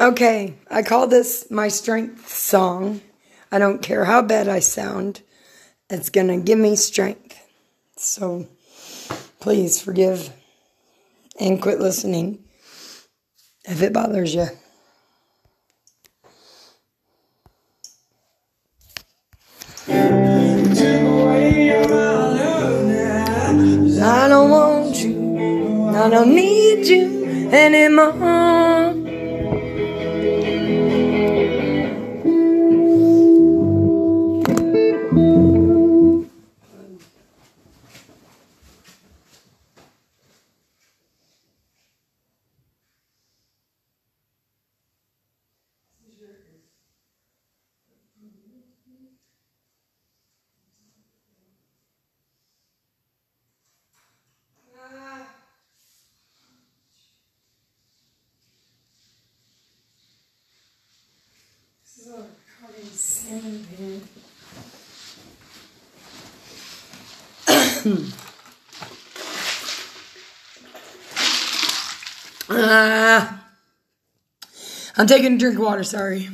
Okay, I call this my strength song. I don't care how bad I sound, it's gonna give me strength. So please forgive and quit listening if it bothers you. I don't want you, I don't need you anymore. Uh, I'm taking a drink of water, sorry.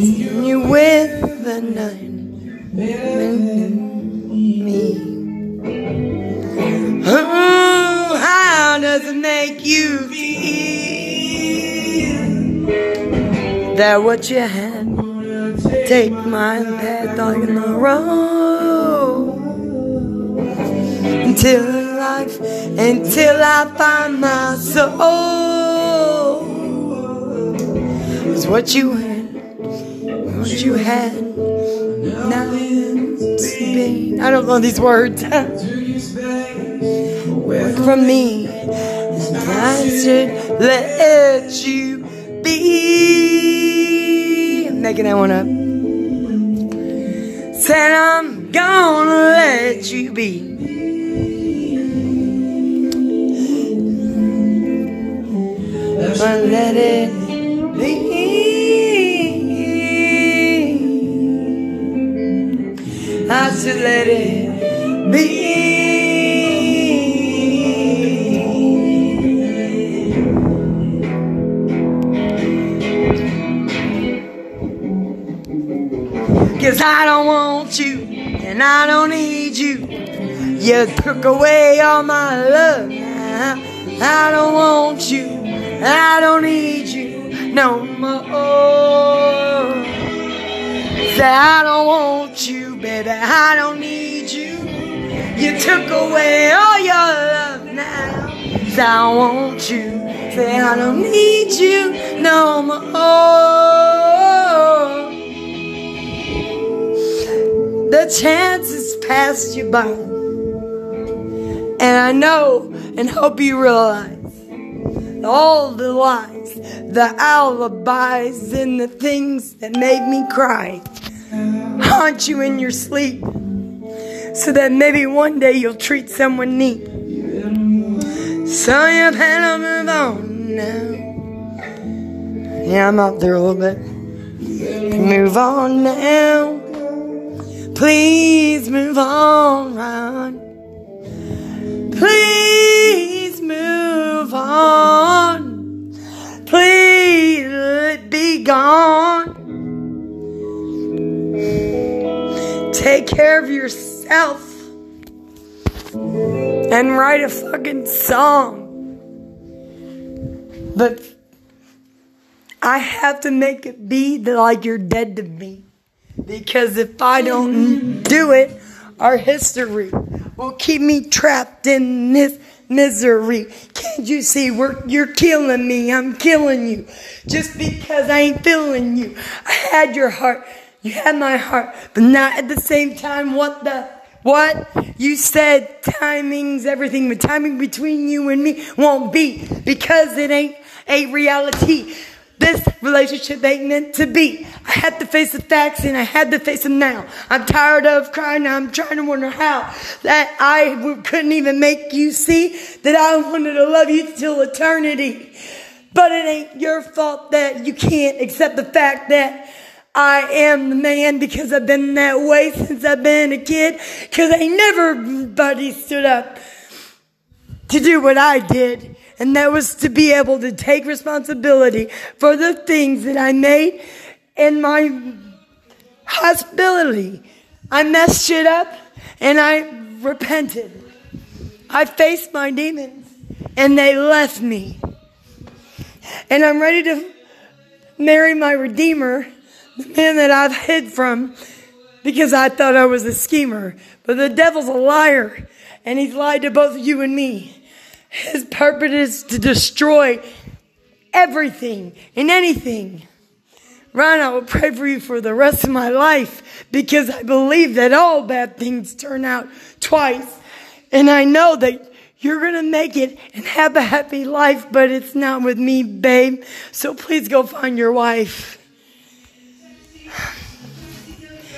You with the night, that what you had take my path on the road until life, until I find my soul is what you had, what you had. Now it's been. I don't know these words. Work from me, and I should let you be. Making that one up. Said I'm gonna let you be. But let it be. I should let it be. Cause I don't want you and I don't need you. You took away all my love. I don't want you. I don't need you no more. Say I don't want you, baby. I don't need you. You took away all your love now. Say I don't want you. Say I don't need you no more. The chances passed you by. And I know and hope you realize all the lies, the alibis, and the things that made me cry haunt you in your sleep so that maybe one day you'll treat someone neat. So you better move on now. Yeah, I'm out there a little bit. Move on now. Please move on, Ron. Please move on. Please be gone. Take care of yourself and write a fucking song. But I have to make it be like you're dead to me. Because if I don't do it, our history will keep me trapped in this misery. Can't you see? We're, you're killing me. I'm killing you. Just because I ain't feeling you. I had your heart. You had my heart. But not at the same time. What the? What? You said timing's everything. But timing between you and me won't be. Because it ain't a reality. This relationship ain't meant to be. I had to face the facts and I had to face them now. I'm tired of crying. I'm trying to wonder how that I couldn't even make you see that I wanted to love you till eternity. But it ain't your fault that you can't accept the fact that I am the man because I've been that way since I've been a kid. Cause ain't never buddy stood up to do what I did. And that was to be able to take responsibility for the things that I made in my hospitality. I messed shit up and I repented. I faced my demons and they left me. And I'm ready to marry my Redeemer, the man that I've hid from because I thought I was a schemer. But the devil's a liar and he's lied to both you and me. His purpose is to destroy everything and anything. Ron, I will pray for you for the rest of my life because I believe that all bad things turn out twice. And I know that you're going to make it and have a happy life, but it's not with me, babe. So please go find your wife.